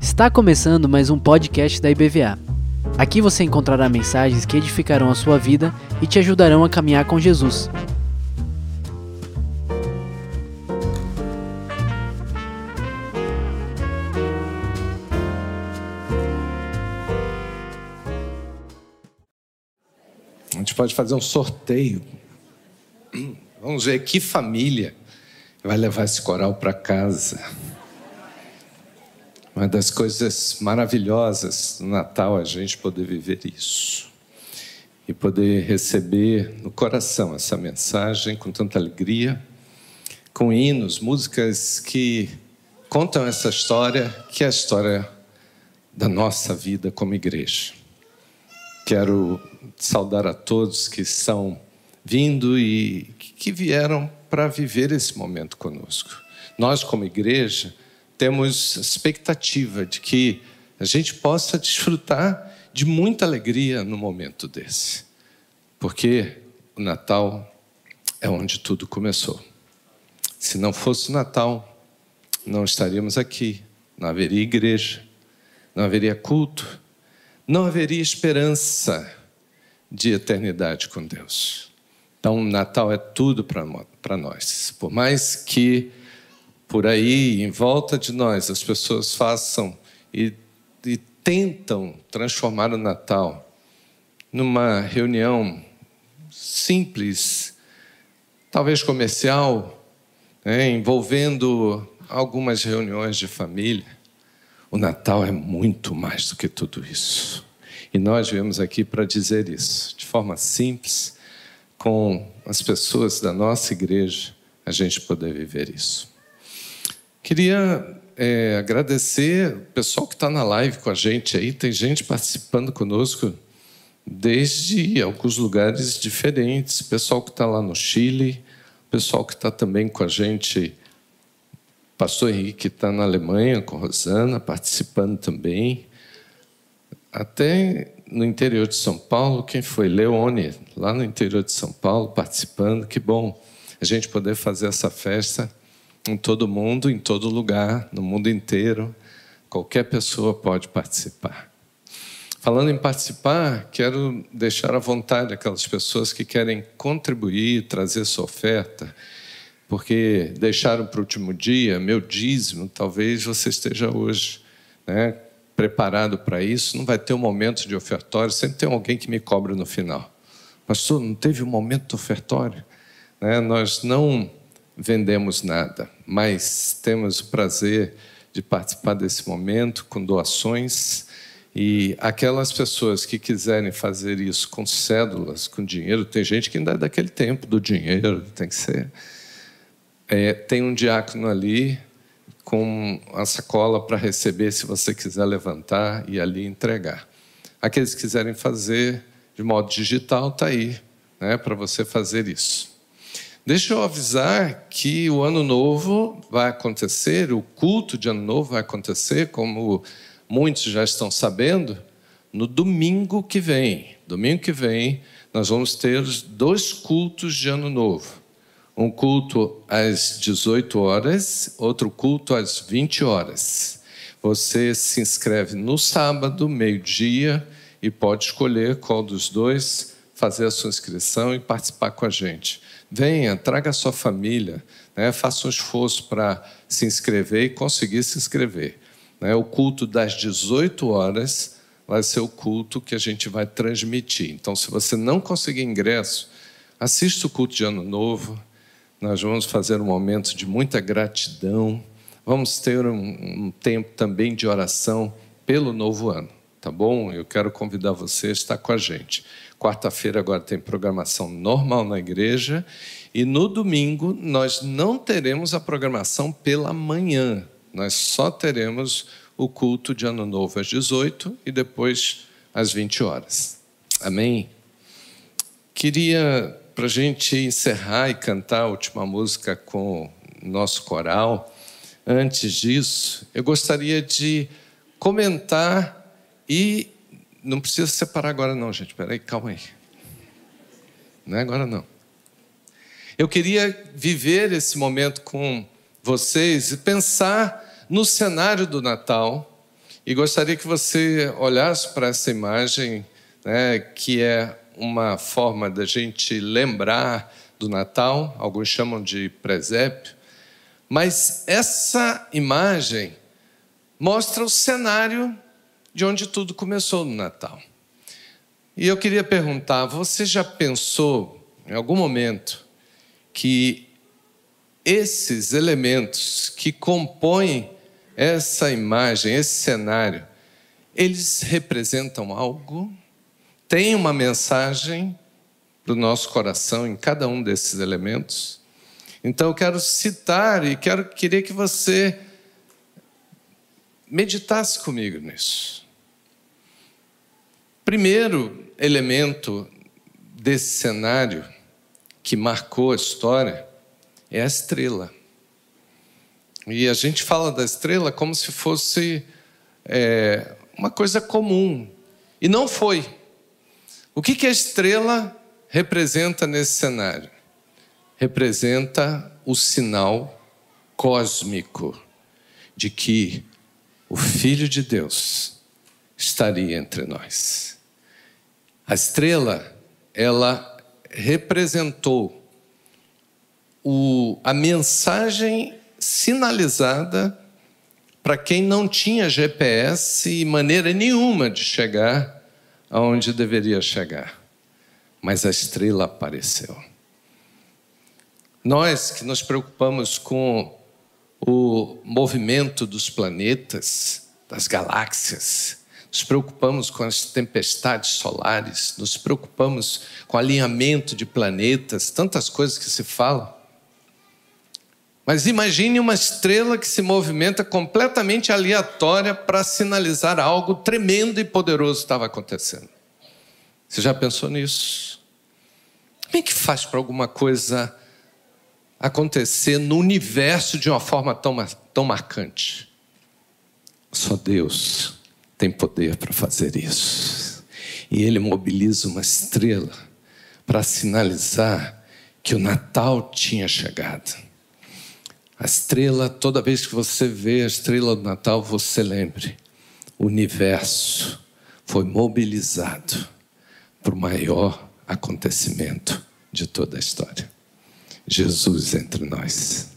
Está começando mais um podcast da IBVA. Aqui você encontrará mensagens que edificarão a sua vida e te ajudarão a caminhar com Jesus. A gente pode fazer um sorteio. Vamos ver que família vai levar esse coral para casa. Uma das coisas maravilhosas do Natal a gente poder viver isso. E poder receber no coração essa mensagem com tanta alegria, com hinos, músicas que contam essa história, que é a história da nossa vida como igreja. Quero saudar a todos que estão vindo e que vieram para viver esse momento conosco. Nós, como igreja, temos expectativa de que a gente possa desfrutar de muita alegria no momento desse, porque o Natal é onde tudo começou. Se não fosse o Natal, não estaríamos aqui, não haveria igreja, não haveria culto, não haveria esperança de eternidade com Deus. Então, Natal é tudo para nós. Por mais que por aí, em volta de nós, as pessoas façam e, e tentam transformar o Natal numa reunião simples, talvez comercial, né, envolvendo algumas reuniões de família. O Natal é muito mais do que tudo isso. E nós viemos aqui para dizer isso, de forma simples, com as pessoas da nossa igreja, a gente poder viver isso. Queria é, agradecer o pessoal que está na live com a gente aí. Tem gente participando conosco desde alguns lugares diferentes. Pessoal que está lá no Chile, pessoal que está também com a gente. Pastor Henrique está na Alemanha com Rosana, participando também. Até no interior de São Paulo, quem foi? Leone, lá no interior de São Paulo, participando. Que bom a gente poder fazer essa festa em todo mundo, em todo lugar, no mundo inteiro. Qualquer pessoa pode participar. Falando em participar, quero deixar à vontade aquelas pessoas que querem contribuir, trazer sua oferta, porque deixaram para o último dia, meu dízimo, talvez você esteja hoje né, preparado para isso, não vai ter um momento de ofertório, sempre tem alguém que me cobra no final. Pastor, não teve um momento de ofertório? Né, nós não vendemos nada, mas temos o prazer de participar desse momento com doações. E aquelas pessoas que quiserem fazer isso com cédulas, com dinheiro, tem gente que ainda é daquele tempo do dinheiro, tem que ser. É, tem um diácono ali com a sacola para receber, se você quiser levantar e ali entregar. Aqueles que quiserem fazer de modo digital, está aí, né, para você fazer isso. Deixa eu avisar que o ano novo vai acontecer, o culto de ano novo vai acontecer, como muitos já estão sabendo, no domingo que vem. Domingo que vem, nós vamos ter dois cultos de ano novo. Um culto às 18 horas, outro culto às 20 horas. Você se inscreve no sábado, meio-dia, e pode escolher qual dos dois fazer a sua inscrição e participar com a gente. Venha, traga a sua família, né? faça um esforço para se inscrever e conseguir se inscrever. Né? O culto das 18 horas vai ser o culto que a gente vai transmitir. Então, se você não conseguir ingresso, assista o culto de Ano Novo. Nós vamos fazer um momento de muita gratidão. Vamos ter um, um tempo também de oração pelo novo ano, tá bom? Eu quero convidar você a estar com a gente. Quarta-feira agora tem programação normal na igreja. E no domingo nós não teremos a programação pela manhã. Nós só teremos o culto de Ano Novo às 18 e depois às 20 horas. Amém? Queria, para a gente encerrar e cantar a última música com nosso coral, antes disso, eu gostaria de comentar e não precisa separar agora, não, gente. Peraí, calma aí. Não é agora, não. Eu queria viver esse momento com vocês e pensar no cenário do Natal. E gostaria que você olhasse para essa imagem, né, que é uma forma da gente lembrar do Natal, alguns chamam de presépio, mas essa imagem mostra o cenário de onde tudo começou no Natal. E eu queria perguntar: você já pensou em algum momento que esses elementos que compõem essa imagem, esse cenário, eles representam algo? Tem uma mensagem para o nosso coração em cada um desses elementos? Então eu quero citar e quero queria que você meditasse comigo nisso. Primeiro elemento desse cenário que marcou a história é a estrela. E a gente fala da estrela como se fosse é, uma coisa comum. E não foi. O que, que a estrela representa nesse cenário? Representa o sinal cósmico de que o Filho de Deus estaria entre nós. A estrela, ela representou o, a mensagem sinalizada para quem não tinha GPS e maneira nenhuma de chegar aonde deveria chegar. Mas a estrela apareceu. Nós que nos preocupamos com o movimento dos planetas, das galáxias, nos preocupamos com as tempestades solares, nos preocupamos com o alinhamento de planetas, tantas coisas que se falam. Mas imagine uma estrela que se movimenta completamente aleatória para sinalizar algo tremendo e poderoso estava acontecendo. Você já pensou nisso? Como é que faz para alguma coisa acontecer no universo de uma forma tão, tão marcante? Só Deus tem poder para fazer isso. E Ele mobiliza uma estrela para sinalizar que o Natal tinha chegado. A estrela, toda vez que você vê a estrela do Natal, você lembre: o universo foi mobilizado para o maior acontecimento de toda a história. Jesus entre nós.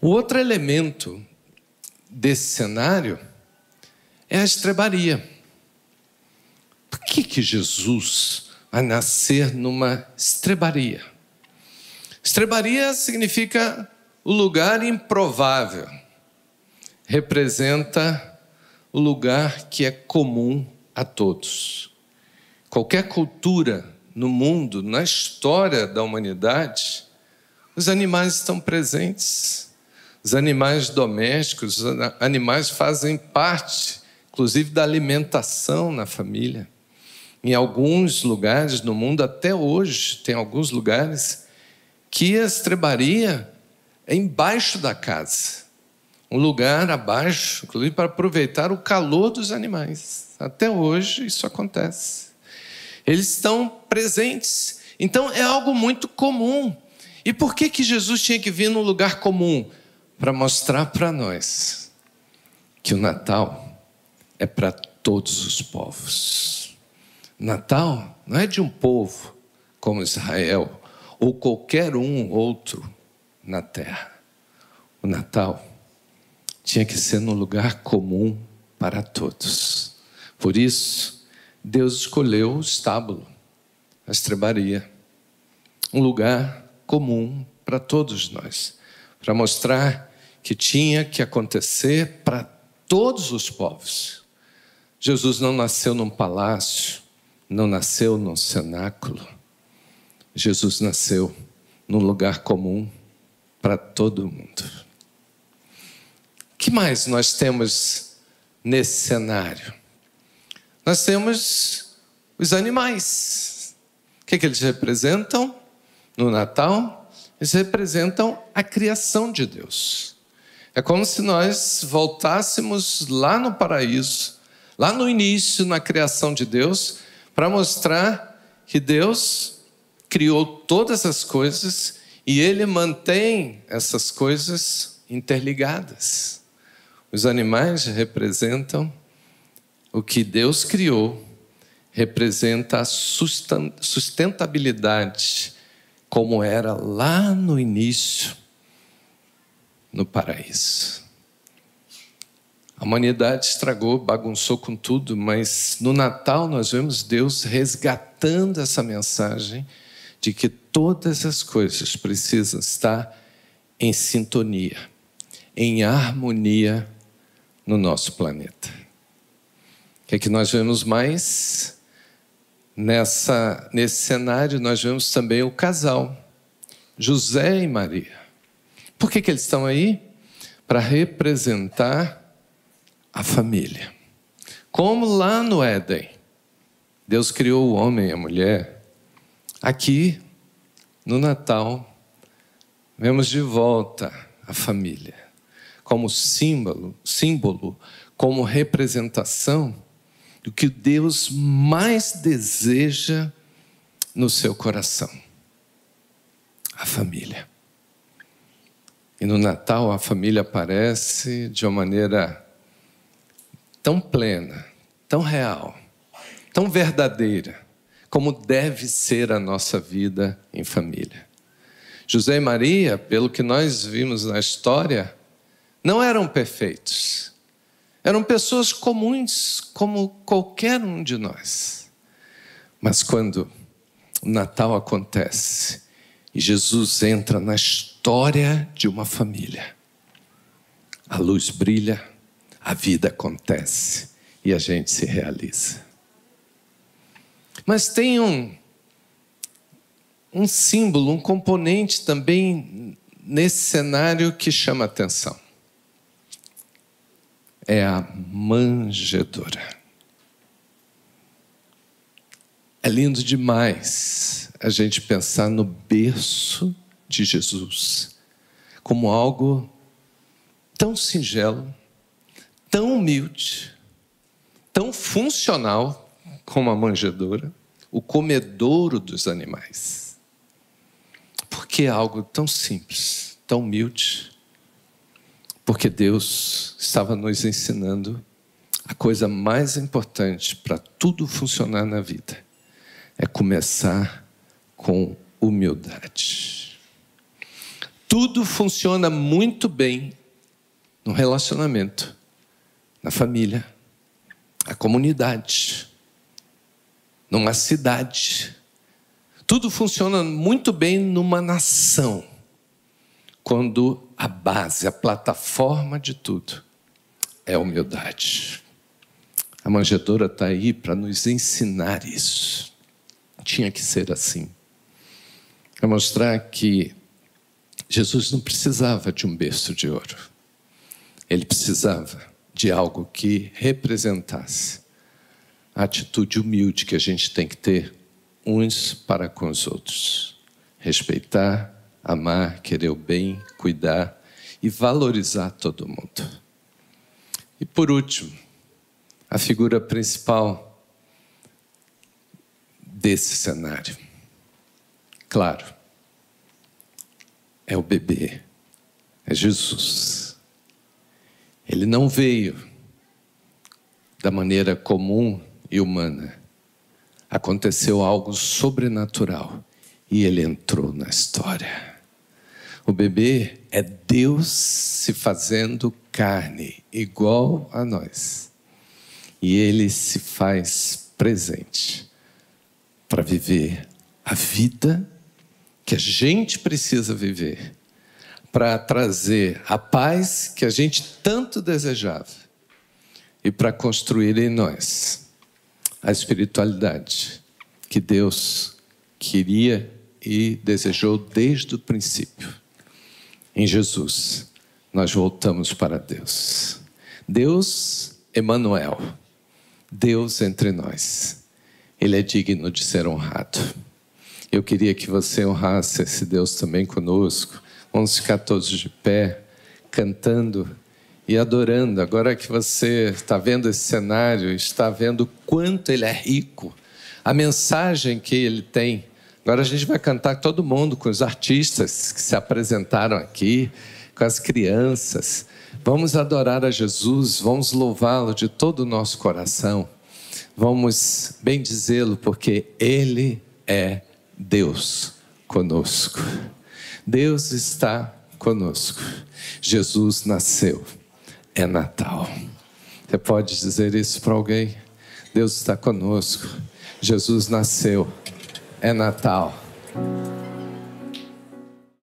O outro elemento desse cenário é a estrebaria. Por que, que Jesus vai nascer numa estrebaria? Estrebaria significa o lugar improvável representa o lugar que é comum a todos. Qualquer cultura no mundo, na história da humanidade, os animais estão presentes. Os animais domésticos, os animais fazem parte, inclusive, da alimentação na família. Em alguns lugares no mundo, até hoje, tem alguns lugares que a estrebaria é embaixo da casa. Um lugar abaixo, inclusive para aproveitar o calor dos animais. Até hoje isso acontece. Eles estão presentes. Então é algo muito comum. E por que, que Jesus tinha que vir num lugar comum? Para mostrar para nós que o Natal é para todos os povos. Natal não é de um povo como Israel ou qualquer um outro na terra. O Natal tinha que ser num lugar comum para todos. Por isso, Deus escolheu o estábulo, a estrebaria, um lugar comum para todos nós, para mostrar que tinha que acontecer para todos os povos. Jesus não nasceu num palácio, não nasceu num cenáculo. Jesus nasceu num lugar comum para todo mundo. Que mais nós temos nesse cenário? Nós temos os animais. O que, é que eles representam no Natal? Eles representam a criação de Deus. É como se nós voltássemos lá no paraíso, lá no início, na criação de Deus, para mostrar que Deus criou todas as coisas E ele mantém essas coisas interligadas. Os animais representam o que Deus criou, representa a sustentabilidade, como era lá no início, no paraíso. A humanidade estragou, bagunçou com tudo, mas no Natal nós vemos Deus resgatando essa mensagem de que todas as coisas precisam estar em sintonia, em harmonia no nosso planeta. O que é que nós vemos mais? Nessa, nesse cenário, nós vemos também o casal, José e Maria. Por que, que eles estão aí? Para representar a família. Como lá no Éden, Deus criou o homem e a mulher Aqui, no Natal, vemos de volta a família como símbolo, símbolo, como representação do que Deus mais deseja no seu coração: a família. E no Natal a família aparece de uma maneira tão plena, tão real, tão verdadeira como deve ser a nossa vida em família. José e Maria, pelo que nós vimos na história, não eram perfeitos. Eram pessoas comuns, como qualquer um de nós. Mas quando o Natal acontece e Jesus entra na história de uma família, a luz brilha, a vida acontece e a gente se realiza. Mas tem um, um símbolo, um componente também nesse cenário que chama atenção. É a manjedoura. É lindo demais a gente pensar no berço de Jesus como algo tão singelo, tão humilde, tão funcional como a manjedoura, o comedouro dos animais. Porque é algo tão simples, tão humilde. Porque Deus estava nos ensinando a coisa mais importante para tudo funcionar na vida é começar com humildade. Tudo funciona muito bem no relacionamento, na família, na comunidade, numa cidade. Tudo funciona muito bem numa nação, quando a base, a plataforma de tudo é a humildade. A manjedoura está aí para nos ensinar isso. Tinha que ser assim. Para mostrar que Jesus não precisava de um berço de ouro. Ele precisava de algo que representasse a atitude humilde que a gente tem que ter uns para com os outros. Respeitar, amar, querer o bem, cuidar e valorizar todo mundo. E por último, a figura principal desse cenário. Claro, é o bebê, é Jesus. Ele não veio da maneira comum e humana. Aconteceu algo sobrenatural e ele entrou na história. O bebê é Deus se fazendo carne, igual a nós. E ele se faz presente para viver a vida que a gente precisa viver, para trazer a paz que a gente tanto desejava e para construir em nós a espiritualidade que Deus queria e desejou desde o princípio. Em Jesus, nós voltamos para Deus. Deus Emanuel, Deus entre nós. Ele é digno de ser honrado. Eu queria que você honrasse esse Deus também conosco. Vamos ficar todos de pé, cantando e adorando. Agora que você está vendo esse cenário, está vendo quanto ele é rico, a mensagem que ele tem, Agora a gente vai cantar todo mundo, com os artistas que se apresentaram aqui, com as crianças. Vamos adorar a Jesus, vamos louvá-lo de todo o nosso coração. Vamos bendizê-lo, porque Ele é Deus conosco. Deus está conosco. Jesus nasceu. É Natal. Você pode dizer isso para alguém? Deus está conosco. Jesus nasceu. É Natal.